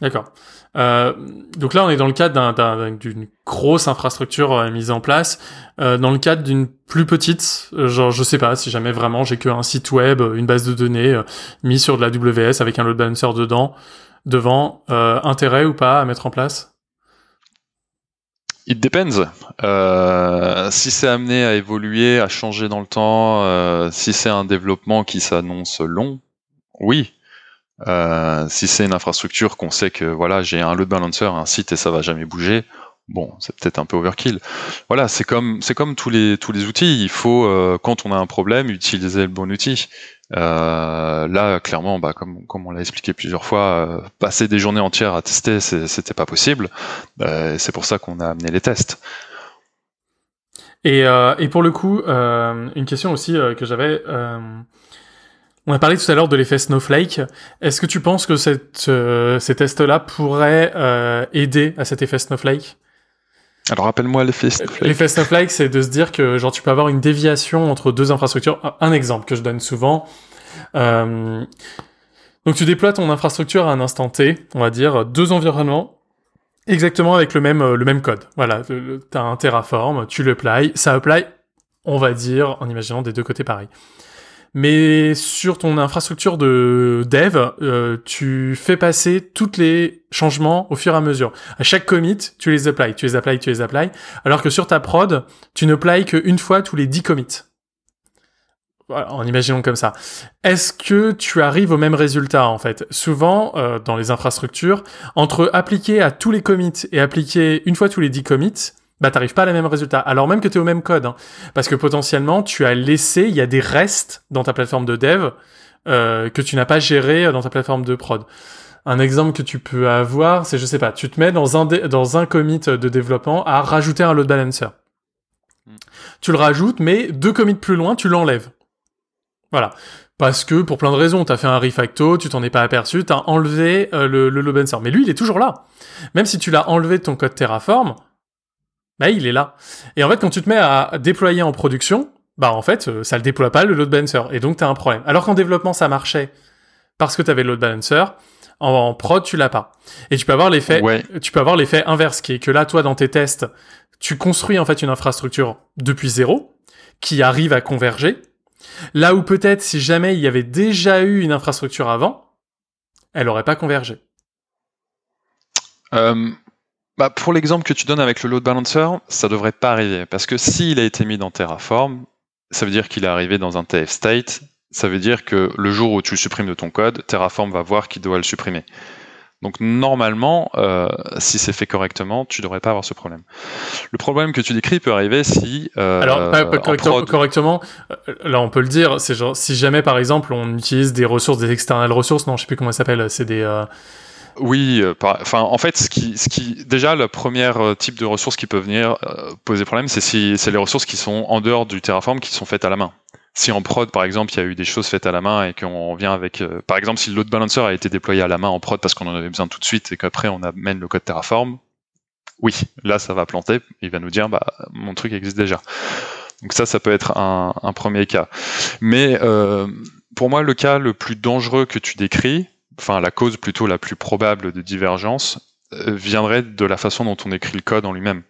D'accord. Euh, donc là, on est dans le cadre d'une grosse infrastructure euh, mise en place. Euh, dans le cadre d'une plus petite, euh, genre je sais pas si jamais vraiment j'ai qu'un site web, une base de données euh, mis sur de la WS avec un load balancer dedans, devant, intérêt ou pas à mettre en place? It depends. si c'est amené à évoluer, à changer dans le temps, si c'est un développement qui s'annonce long, oui, euh, si c'est une infrastructure qu'on sait que voilà, j'ai un load balancer, un site et ça va jamais bouger, bon, c'est peut-être un peu overkill. Voilà, c'est comme c'est comme tous les tous les outils. Il faut euh, quand on a un problème utiliser le bon outil. Euh, là, clairement, bah, comme, comme on l'a expliqué plusieurs fois, euh, passer des journées entières à tester, c'était pas possible. Euh, c'est pour ça qu'on a amené les tests. Et, euh, et pour le coup, une question aussi que j'avais. On a parlé tout à l'heure de l'effet Snowflake. Est-ce que tu penses que cette, ces tests-là pourraient aider à cet effet Snowflake? Alors rappelle-moi l'effet Snowflake. L'effet Snowflake, c'est de se dire que genre tu peux avoir une déviation entre deux infrastructures. Un exemple que je donne souvent. Euh... Donc tu déploies ton infrastructure à un instant T, on va dire deux environnements exactement avec le même le même code. Voilà, tu as un Terraform, tu le apply, ça apply, on va dire en imaginant des deux côtés pareil. Mais sur ton infrastructure de dev, euh, tu fais passer tous les changements au fur et à mesure. À chaque commit, tu les applies, tu les applies, tu les applies. Alors que sur ta prod, tu ne applies qu'une fois tous les 10 commits. Voilà, en imaginant comme ça. Est-ce que tu arrives au même résultat en fait? Souvent, euh, dans les infrastructures, entre appliquer à tous les commits et appliquer une fois tous les 10 commits, bah t'arrives pas à la même résultat. Alors même que tu es au même code, hein. parce que potentiellement tu as laissé, il y a des restes dans ta plateforme de dev euh, que tu n'as pas géré dans ta plateforme de prod. Un exemple que tu peux avoir, c'est je sais pas, tu te mets dans un dans un commit de développement à rajouter un load balancer. Hmm. Tu le rajoutes, mais deux commits plus loin, tu l'enlèves. Voilà. Parce que pour plein de raisons, tu as fait un refacto, tu t'en es pas aperçu, tu as enlevé euh, le, le load balancer. Mais lui, il est toujours là. Même si tu l'as enlevé de ton code Terraform, bah il est là. Et en fait, quand tu te mets à déployer en production, bah en fait, euh, ça le déploie pas le load balancer, et donc tu as un problème. Alors qu'en développement, ça marchait parce que tu avais le load balancer, en, prod, tu l'as pas. Et tu peux avoir l'effet, tu peux avoir l'effet inverse, qui est que là, toi, dans tes tests, tu construis en fait une infrastructure depuis zéro, qui arrive à converger. Là où peut-être, si jamais il y avait déjà eu une infrastructure avant, elle aurait pas convergé. Euh, bah, pour l'exemple que tu donnes avec le load balancer, ça devrait pas arriver. Parce que s'il a été mis dans Terraform, ça veut dire qu'il est arrivé dans un TF state. Ça veut dire que le jour où tu le supprimes de ton code, Terraform va voir qu'il doit le supprimer. Donc normalement, euh, si c'est fait correctement, tu devrais pas avoir ce problème. Le problème que tu décris peut arriver si... Euh, Alors, pas, correctement, euh, là on peut le dire, c'est genre, si jamais par exemple on utilise des ressources, des external ressources, non je sais plus comment ça s'appelle, c'est des... Euh, oui, euh, enfin, en fait, ce déjà, le premier euh, type de ressources qui peut venir euh, poser problème, c'est si, c'est les ressources qui sont en dehors du Terraform, qui sont faites à la main. Si en prod, par exemple, il y a eu des choses faites à la main et qu'on vient avec, par exemple, si le load balancer a été déployé à la main en prod parce qu'on en avait besoin tout de suite et qu'après on amène le code Terraform, oui, là ça va planter. Il va nous dire, bah, mon truc existe déjà. Donc ça, ça peut être un, premier cas. Mais pour moi, le cas le plus dangereux que tu décris, enfin la cause plutôt la plus probable de divergence euh, viendrait de la façon dont on écrit le code en lui-même.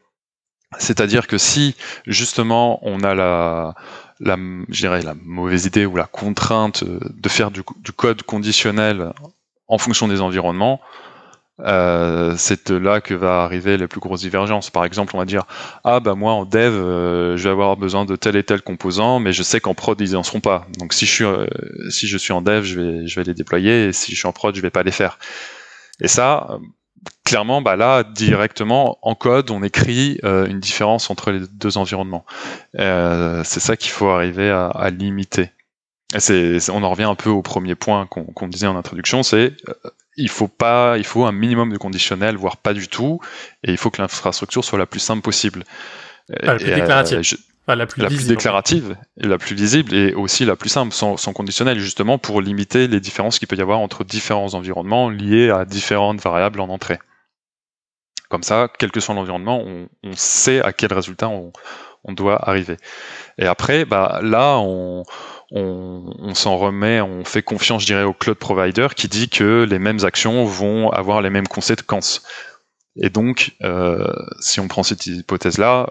C'est-à-dire que si justement on a la, la, mauvaise idée ou la contrainte de faire du code conditionnel en fonction des environnements, euh, c'est là que va arriver les plus grosses divergences. Par exemple, on va dire ah bah moi en dev, euh, je vais avoir besoin de tel et tel composant, mais je sais qu'en prod ils en seront pas. Donc si je suis euh, si je suis en dev, je vais je vais les déployer, et si je suis en prod, je vais pas les faire. Et ça, clairement, bah là directement en code, on écrit une différence entre les deux environnements. c'est ça qu'il faut arriver à, à limiter. Et on en revient un peu au premier point qu'on, qu'on disait en introduction, c'est il faut pas, il faut un minimum de conditionnel, voire pas du tout, et il faut que l'infrastructure soit la plus simple possible. la plus déclarative. la plus, la plus déclarative, et la plus visible, et aussi la plus simple, sans, conditionnel, justement pour limiter les différences qu'il peut y avoir entre différents environnements liés à différentes variables en entrée. Comme ça, quel que soit l'environnement, on, sait à quel résultat on, on doit arriver. Et après, bah, là, on, s'en remet, on fait confiance, je dirais, au cloud provider qui dit que les mêmes actions vont avoir les mêmes conséquences. Et donc, euh, si on prend cette hypothèse-là,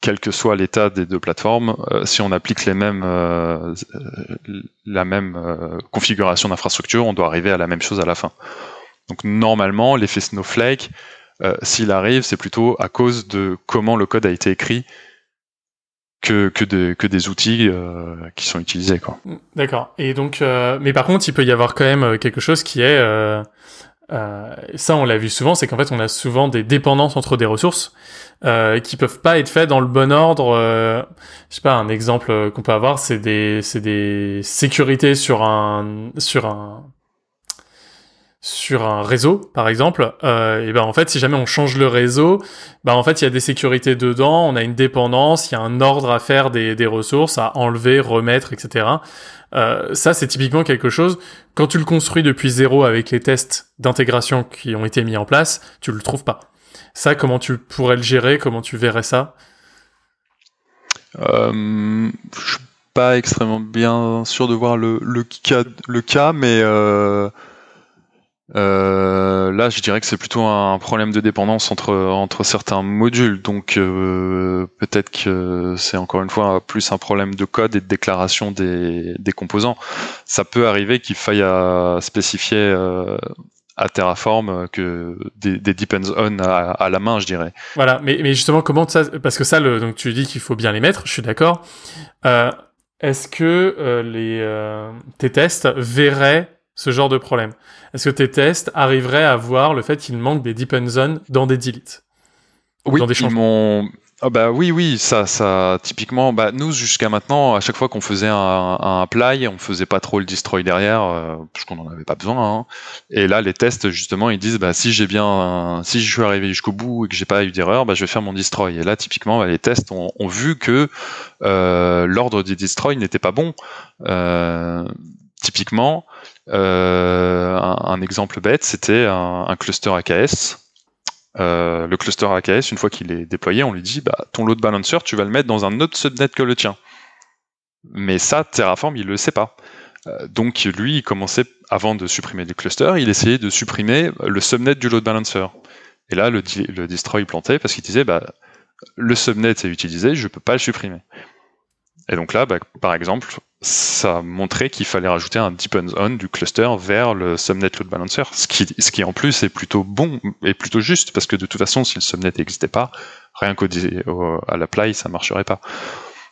quel que soit l'état des deux plateformes, euh, si on applique les mêmes, euh, la même configuration d'infrastructure, on doit arriver à la même chose à la fin. Donc normalement, l'effet Snowflake, s'il arrive, c'est plutôt à cause de comment le code a été écrit que, que, de, que des outils euh, qui sont utilisés. Quoi. D'accord. Et donc, euh, mais par contre, il peut y avoir quand même euh, quelque chose qui est euh, ça, on l'a vu souvent, c'est qu'en fait, on a souvent des dépendances entre des ressources euh, qui peuvent pas être faites dans le bon ordre. Euh, je sais pas, un exemple qu'on peut avoir, c'est des, c'est des sécurités sur un, sur un, sur un réseau, par exemple, euh, et ben en fait, si jamais on change le réseau, ben en fait, il y a des sécurités dedans, on a une dépendance, il y a un ordre à faire des, ressources, à enlever, remettre, etc. Euh, ça, c'est typiquement quelque chose. Quand tu le construis depuis zéro avec les tests d'intégration qui ont été mis en place, tu le trouves pas. Ça, comment tu pourrais le gérer? Comment tu verrais ça? Euh, Je suis pas extrêmement bien sûr de voir le, le, cas, le cas, mais euh, euh, là, je dirais que c'est plutôt un problème de dépendance entre entre certains modules. Donc euh, peut-être que c'est encore une fois plus un problème de code et de déclaration des, des composants. Ça peut arriver qu'il faille à spécifier euh, à Terraform que des, des depends on à, à, la main, je dirais. Voilà, mais, mais justement, comment ça Parce que ça, le, donc tu dis qu'il faut bien les mettre. Je suis d'accord. Euh, Est-ce que euh, les tes tests verraient ce genre de problème Est-ce que tes tests arriveraient à voir le fait qu'il manque des depend zones dans des deletes Oui, dans des changements? ah bah oui, oui, ça, ça, typiquement, bah nous jusqu'à maintenant, à chaque fois qu'on faisait un, un, apply, on faisait pas trop le destroy derrière, euh, parce qu'on en avait pas besoin. Hein. Et là, les tests justement, ils disent, bah si j'ai bien, si je suis arrivé jusqu'au bout et que j'ai pas eu d'erreur, bah je vais faire mon destroy. Et là, typiquement, bah, les tests ont, ont vu que euh, l'ordre des destroy n'était pas bon. Euh, typiquement, un, un, exemple bête, c'était un, cluster AKS. Euh, le cluster AKS, une fois qu'il est déployé, on lui dit bah, ton load balancer, tu vas le mettre dans un autre subnet que le tien. Mais ça, Terraform, il le sait pas. Euh, donc lui, il commençait, avant de supprimer le cluster, il essayait de supprimer le subnet du load balancer. Et là, le, destroy plantait parce qu'il disait bah, le subnet est utilisé, je peux pas le supprimer. Et donc là, bah, par exemple, ça montrait qu'il fallait rajouter un depends on du cluster vers le subnet load balancer, ce qui, ce qui en plus est plutôt bon et plutôt juste, parce que de toute façon, si le subnet n'existait pas, rien qu'au à l'apply, ça marcherait pas.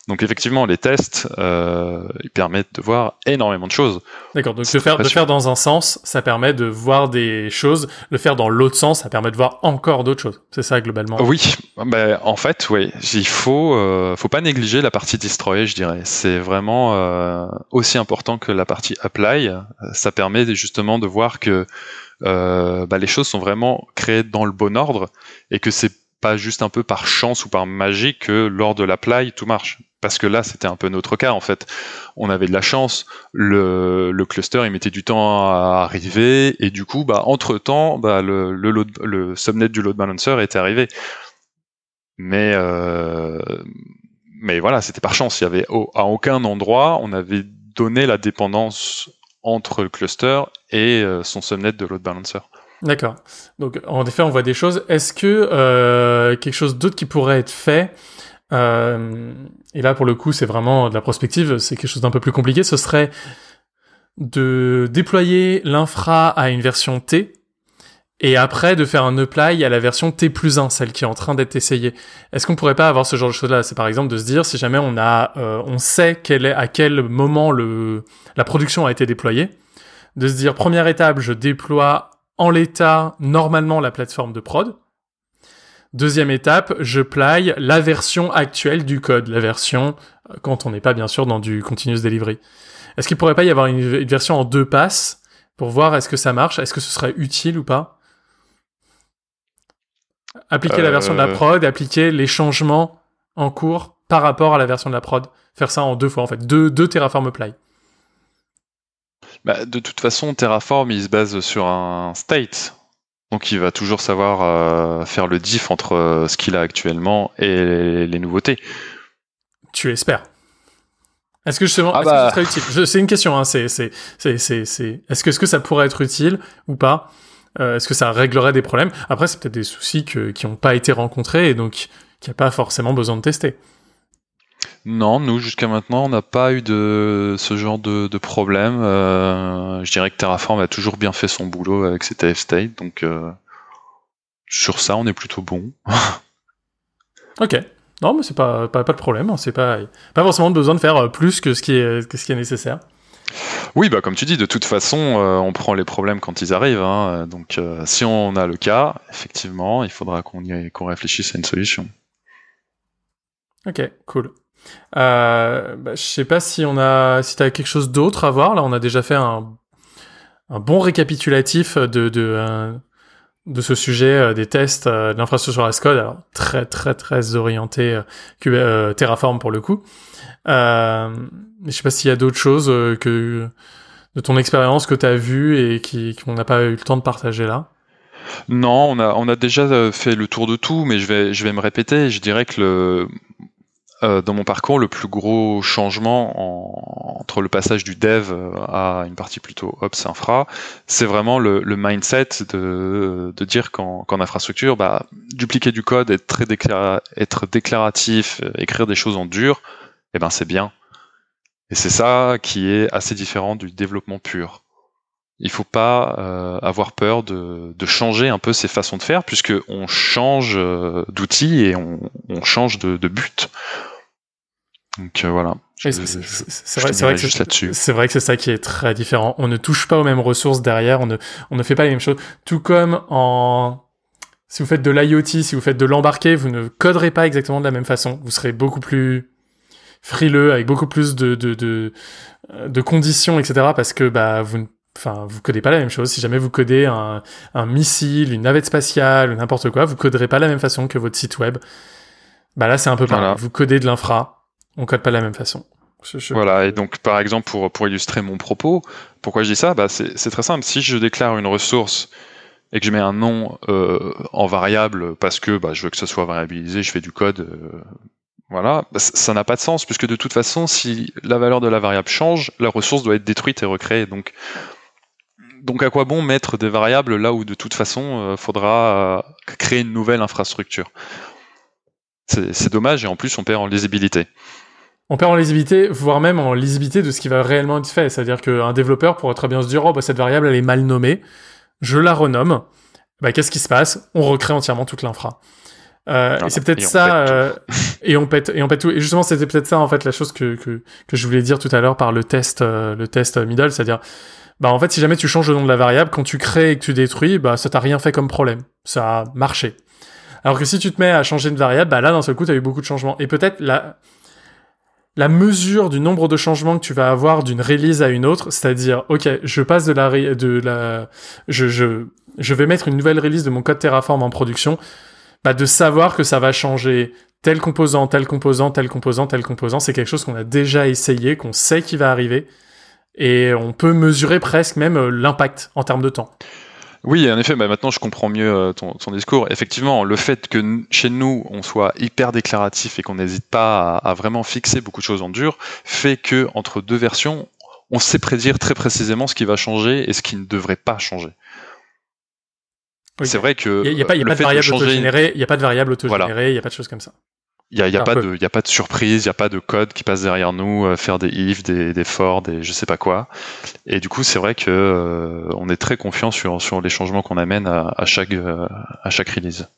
Donc effectivement, les tests, euh, ils permettent de voir énormément de choses. D'accord. Donc le faire, de faire dans un sens, ça permet de voir des choses. Le faire dans l'autre sens, ça permet de voir encore d'autres choses. C'est ça globalement. Oui. Ben, en fait, oui. Il faut, euh, faut pas négliger la partie destroy, je dirais. C'est vraiment euh, aussi important que la partie apply. Ça permet justement de voir que euh, bah, les choses sont vraiment créées dans le bon ordre et que c'est pas juste un peu par chance ou par magie que lors de l'apply tout marche parce que là c'était un peu notre cas en fait. On avait de la chance, le, cluster il mettait du temps à arriver et du coup bah entre temps bah, le, le subnet du load balancer était arrivé. Mais euh, mais voilà c'était par chance. Il y avait à aucun endroit on avait donné la dépendance entre le cluster et euh, son subnet de load balancer. D'accord. Donc en effet on voit des choses. Est-ce que euh, quelque chose d'autre qui pourrait être fait euh, et là, pour le coup, c'est vraiment de la prospective, c'est quelque chose d'un peu plus compliqué. Ce serait de déployer l'infra à une version T, et après de faire un apply à la version T plus 1, celle qui est en train d'être essayée. Est-ce qu'on pourrait pas avoir ce genre de choses-là? C'est par exemple de se dire, si jamais on a, euh, on sait quel est, à quel moment le, la production a été déployée, de se dire, première étape, je déploie en l'état normalement la plateforme de prod, Deuxième étape, je play la version actuelle du code, la version euh, quand on n'est pas bien sûr dans du continuous delivery. Est-ce qu'il pourrait pas y avoir une, une version en deux passes pour voir est-ce que ça marche, est-ce que ce serait utile ou pas? Appliquer euh... la version de la euh. prod, appliquer les changements en cours par rapport à la version de la prod. Faire ça en deux fois en fait, deux, deux Terraform apply. Bah, de toute façon, Terraform, il se base sur un state. Donc il va toujours savoir euh, faire le diff entre euh, ce qu'il a actuellement et les, les nouveautés. Tu espères Est-ce que justement, ah est bah... que ce serait utile? C'est une question. Hein, c'est, c'est, c'est, c'est, c'est... Est-ce que, est-ce que ça pourrait être utile ou pas? Euh, Est-ce que ça réglerait des problèmes? Après, c'est peut-être des soucis que, qui n'ont pas été rencontrés et donc qu'il n'y a pas forcément besoin de tester. Non, nous jusqu'à maintenant, on n'a pas eu de ce genre de, de problème. Euh, je dirais que Terraform a toujours bien fait son boulot avec ses TF state, donc euh, sur ça, on est plutôt bon. ok. Non, mais c'est pas, pas, pas de problème. Hein. C'est pas pas forcément besoin de faire plus que ce qui est que ce qui est nécessaire. Oui, bah comme tu dis, de toute façon, euh, on prend les problèmes quand ils arrivent. hein. Donc, euh, si on a le cas, effectivement, il faudra qu'on y- qu'on réfléchisse à une solution. Ok, cool. Euh, bah, je sais pas si on a, si t'as quelque chose d'autre à voir. Là, on a déjà fait un, bon récapitulatif de euh, ce sujet euh, des tests euh, de l'infrastructure as code. Très très très orienté Terraform pour le coup. Euh, je sais pas s'il y a d'autres choses que de ton expérience que t'as vu et qui qu'on n'a pas eu le temps de partager là. Non, on a, déjà fait le tour de tout, mais je vais, je vais me répéter. Je dirais que le, euh, dans mon parcours, le plus gros changement en- entre le passage du dev euh, à une partie plutôt ops infra, c'est vraiment le, le mindset de, de dire qu'en infrastructure, bah, dupliquer du code, être très déclaratif, euh, écrire des choses en dur, eh ben c'est bien. Et c'est ça qui est assez différent du développement pur. Il faut pas euh, avoir peur de, de changer un peu ses façons de faire, puisque on change d'outils et on, on change de, de but. Donc euh, voilà. C'est- vrai, que c'est- là-dessus. c'est vrai que c'est ça qui est très différent. On ne touche pas aux mêmes ressources derrière, on ne, on ne fait pas les mêmes choses. Tout comme en, si vous faites de l'IoT, si vous faites de l'embarqué, vous ne coderez pas exactement de la même façon. Vous serez beaucoup plus frileux, avec beaucoup plus de, de, de, euh, de conditions, etc. parce que, bah, vous ne Enfin, vous codez pas la même chose. Si jamais vous codez un, un missile, une navette spatiale ou n'importe quoi, vous coderez pas de la même façon que votre site web. Bah là, c'est un peu pareil. Voilà. Vous codez de l'infra, on code pas de la même façon. Voilà, et donc par exemple, pour, pour illustrer mon propos, pourquoi je dis ça? Bah, c'est très simple. Si je déclare une ressource et que je mets un nom euh, en variable parce que bah, je veux que ce soit variabilisé, je fais du code, euh, voilà, bah, ça n'a pas de sens, puisque de toute façon, si la valeur de la variable change, la ressource doit être détruite et recréée. Donc, donc à quoi bon mettre des variables là où de toute façon, il faudra euh, créer une nouvelle infrastructure? C'est dommage, et en plus, on perd en lisibilité. On perd en lisibilité, voire même en lisibilité de ce qui va réellement être fait. C'est-à-dire qu'un développeur pourrait très bien se dire, oh, bah, cette variable, elle est mal nommée, je la renomme. Bah, qu'est-ce qui se passe? On recrée entièrement toute l'infra. Euh, Voilà. et c'est peut-être ça, euh, et on pète, et on pète tout. Et justement, c'était peut-être ça en fait la chose que, que que je voulais dire tout à l'heure par le test, euh, le test middle, c'est-à-dire, bah en fait, si jamais tu changes le nom de la variable, quand tu crées et que tu détruis, bah ça t'a rien fait comme problème, ça a marché. Alors que si tu te mets à changer une variable, bah là d'un seul coup, t'as eu beaucoup de changements. Et peut-être la la mesure du nombre de changements que tu vas avoir d'une release à une autre, c'est-à-dire, ok, je passe de la, de la, je, je, je vais mettre une nouvelle release de mon code Terraform en production, bah de savoir que ça va changer tel composant, tel composant, tel composant, tel composant, c'est quelque chose qu'on a déjà essayé, qu'on sait qui va arriver, et on peut mesurer presque même euh, l'impact en termes de temps. Oui, en effet, bah maintenant je comprends mieux euh, ton, ton discours. Effectivement, le fait que chez nous on soit hyper déclaratif et qu'on n'hésite pas à, à vraiment fixer beaucoup de choses en dur, fait que entre deux versions, on sait prédire très précisément ce qui va changer et ce qui ne devrait pas changer. Oui. C'est vrai que Il n'y a, a pas, a de variable autogénérée, il y a pas de variable Voilà. autogénérée, il y a pas de choses comme ça. Il y a, y a pas de, y a pas de surprise, il y a pas de code qui passe derrière nous, euh, faire des if, des, des for, des je sais pas quoi. Et du coup, c'est vrai que euh, on est très confiant sur sur les changements qu'on amène à, à chaque euh, à chaque release.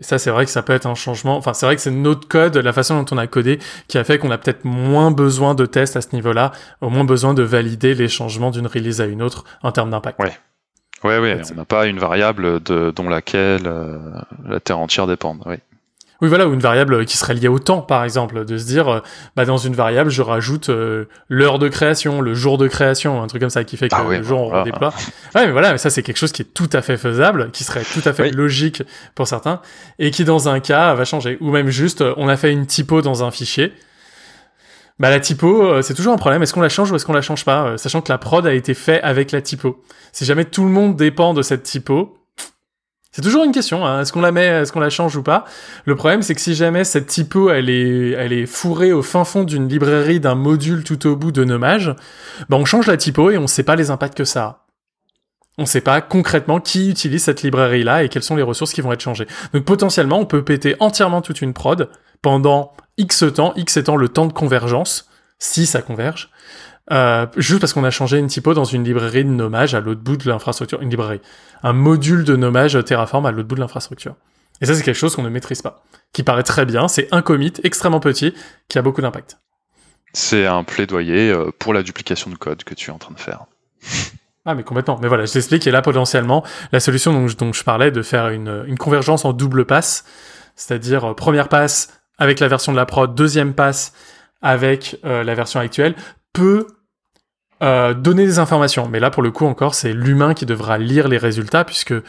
Ça, c'est vrai que ça peut être un changement. Enfin, c'est vrai que c'est notre code, la façon dont on a codé, qui a fait qu'on a peut-être moins besoin de tests à ce niveau-là, au moins besoin de valider les changements d'une release à une autre en termes d'impact. Ouais. Ouais, ouais, on n'a pas une variable de, dont laquelle la terre entière dépend. Oui. Oui, voilà, ou une variable qui serait liée au temps, par exemple, de se dire, euh, bah, dans une variable, je rajoute euh, l'heure de création, le jour de création, un truc comme ça qui fait que Ah le jour on redéploie. Ouais, mais voilà, mais ça c'est quelque chose qui est tout à fait faisable, qui serait tout à fait Oui. logique pour certains, et qui dans un cas va changer. Ou même juste, euh, on a fait une typo dans un fichier. Bah la typo, c'est toujours un problème. Est-ce qu'on la change ou est-ce qu'on la change pas, sachant que la prod a été fait avec la typo. Si jamais tout le monde dépend de cette typo, c'est toujours une question. Hein. Est-ce qu'on la met, est-ce qu'on la change ou pas? Le problème, c'est que si jamais cette typo, elle est, elle est fourrée au fin fond d'une librairie d'un module tout au bout de nommage, bah on change la typo et on sait pas les impacts que ça a. On sait pas concrètement qui utilise cette librairie-là et quelles sont les ressources qui vont être changées. Donc potentiellement, on peut péter entièrement toute une prod pendant X temps, X étant le temps de convergence, si ça converge, euh, juste parce qu'on a changé une typo dans une librairie de nommage à l'autre bout de l'infrastructure, une librairie, un module de nommage Terraform à l'autre bout de l'infrastructure. Et ça, c'est quelque chose qu'on ne maîtrise pas, qui paraît très bien, c'est un commit extrêmement petit, qui a beaucoup d'impact. C'est un plaidoyer euh, pour la duplication de code que tu es en train de faire. Ah mais complètement. Mais voilà, je t'explique. Et là, potentiellement, la solution dont je, dont je parlais de faire une, une convergence en double passe, c'est-à-dire euh, première passe avec la version de la prod, deuxième passe avec euh, la version actuelle, peut euh, donner des informations. Mais là, pour le coup, encore, c'est l'humain qui devra lire les résultats, puisque euh,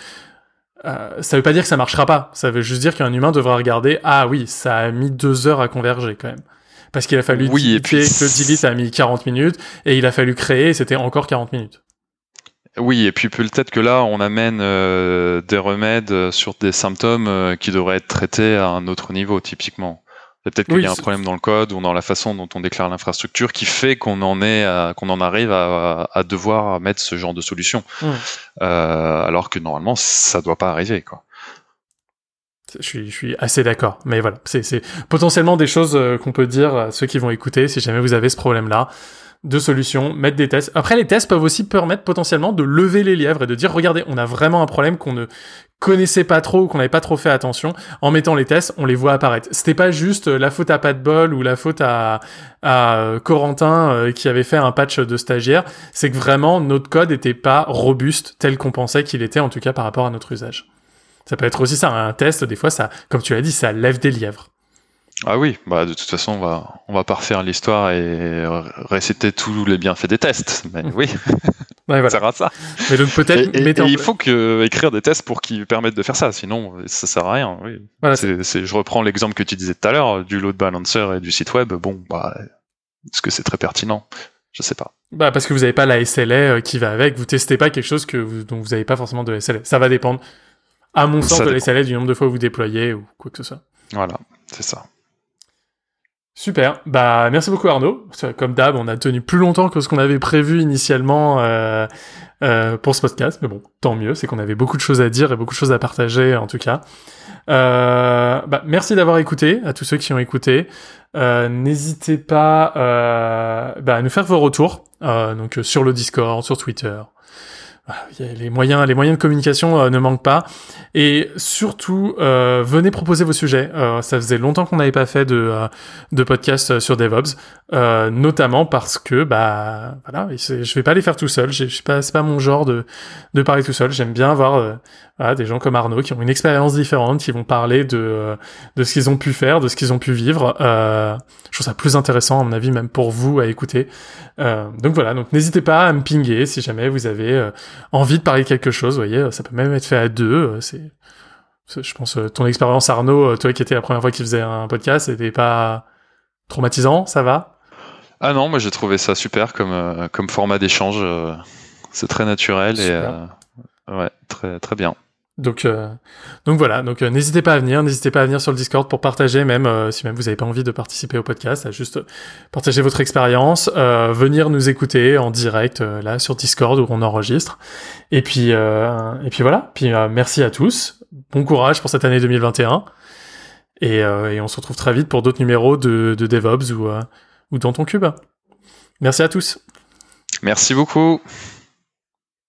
ça veut pas dire que ça marchera pas. Ça veut juste dire qu'un humain devra regarder. Ah oui, ça a mis deux heures à converger quand même. Parce qu'il a fallu Oui, et puis- que le delete a mis 40 minutes, et il a fallu créer, et c'était encore 40 minutes. Oui, et puis peut-être que là, on amène euh, des remèdes euh, sur des symptômes qui devraient être traités à un autre niveau, typiquement. Peut-être qu'il Oui, y a un problème dans le code ou dans la façon dont on déclare l'infrastructure qui fait qu'on en est, qu'on en arrive à, à devoir mettre ce genre de solution. Euh, alors que normalement, ça doit pas arriver, quoi. Je suis, je suis assez d'accord. Mais voilà, c'est, c'est potentiellement des choses euh, qu'on peut dire à ceux qui vont écouter si jamais vous avez ce problème-là. Deux solutions, mettre des tests. Après, les tests peuvent aussi permettre potentiellement de lever les lièvres et de dire, regardez, on a vraiment un problème qu'on ne connaissait pas trop ou qu'on n'avait pas trop fait attention. En mettant les tests, on les voit apparaître. C'était pas juste euh, la faute à pas de bol ou la faute à, à euh, Corentin euh, qui avait fait un patch de stagiaire. C'est que vraiment, notre code n'était pas robuste tel qu'on pensait qu'il était, en tout cas par rapport à notre usage. Ça peut être aussi ça, un test, des fois, ça, comme tu l'as dit, ça lève des lièvres. Ah oui, bah de toute façon, on va, on va pas refaire l'histoire et réciter tous les bienfaits des tests. Mais oui, Ouais, voilà. ça sert à ça. Mais donc Et, peut-être et- et en il faut que, écrire des tests pour qu'ils permettent de faire ça, sinon ça sert à rien. Oui. Voilà, je reprends l'exemple que tu disais tout à l'heure du load balancer et du site web. Bon, bah, est-ce que c'est très pertinent? Je sais pas. Bah parce que vous n'avez pas la SLA euh, qui va avec, vous testez pas quelque chose que vous, dont vous n'avez pas forcément de SLA. Ça va dépendre, à mon sens, Ça de la. SLA du nombre de fois où vous déployez ou quoi que ce soit. Voilà, c'est ça. Super. Bah merci beaucoup Arnaud. Comme d'hab, on a tenu plus longtemps que ce qu'on avait prévu initialement euh, euh, pour ce podcast, mais bon, tant mieux. C'est qu'on avait beaucoup de choses à dire et beaucoup de choses à partager en tout cas. Euh, bah, merci d'avoir écouté à tous ceux qui ont écouté. N'hésitez pas bah, à nous faire vos retours donc sur le Discord, sur Twitter. Voilà, il y a les moyens, les moyens de communication euh, ne manquent pas. Et surtout, euh, venez proposer vos sujets. Euh, ça faisait longtemps qu'on n'avait pas fait de, euh, de podcast euh, sur DevOps, notamment parce que bah voilà, je vais pas les faire tout seul. Je pas, c'est pas mon genre de de parler tout seul. J'aime bien avoir voilà, des gens comme Arnaud qui ont une expérience différente, qui vont parler de de ce qu'ils ont pu faire, de ce qu'ils ont pu vivre. Je trouve ça plus intéressant à mon avis, même pour vous à écouter. Donc voilà, donc n'hésitez pas à me pinguer si jamais vous avez envie de parler de quelque chose. Vous voyez, ça peut même être fait à deux. euh, C'est je pense euh, ton expérience Arnaud, euh, toi qui étais la première fois qu'il faisait un podcast, c'était pas traumatisant, ça va? Ah non, moi j'ai trouvé ça super comme, comme format d'échange. c'est très naturel et euh, ouais, très, très bien. Donc, euh, donc voilà. Donc euh, n'hésitez pas à venir, n'hésitez pas à venir sur le Discord pour partager, même euh, si même vous n'avez pas envie de participer au podcast, à juste partager votre expérience, euh, venir nous écouter en direct euh, là sur Discord où on enregistre. Et puis euh, et puis voilà. Puis merci à tous. Bon courage pour cette année 2021. Et, et on se retrouve très vite pour d'autres numéros de, de DevOps ou ou dans ton cube. Merci à tous. Merci beaucoup.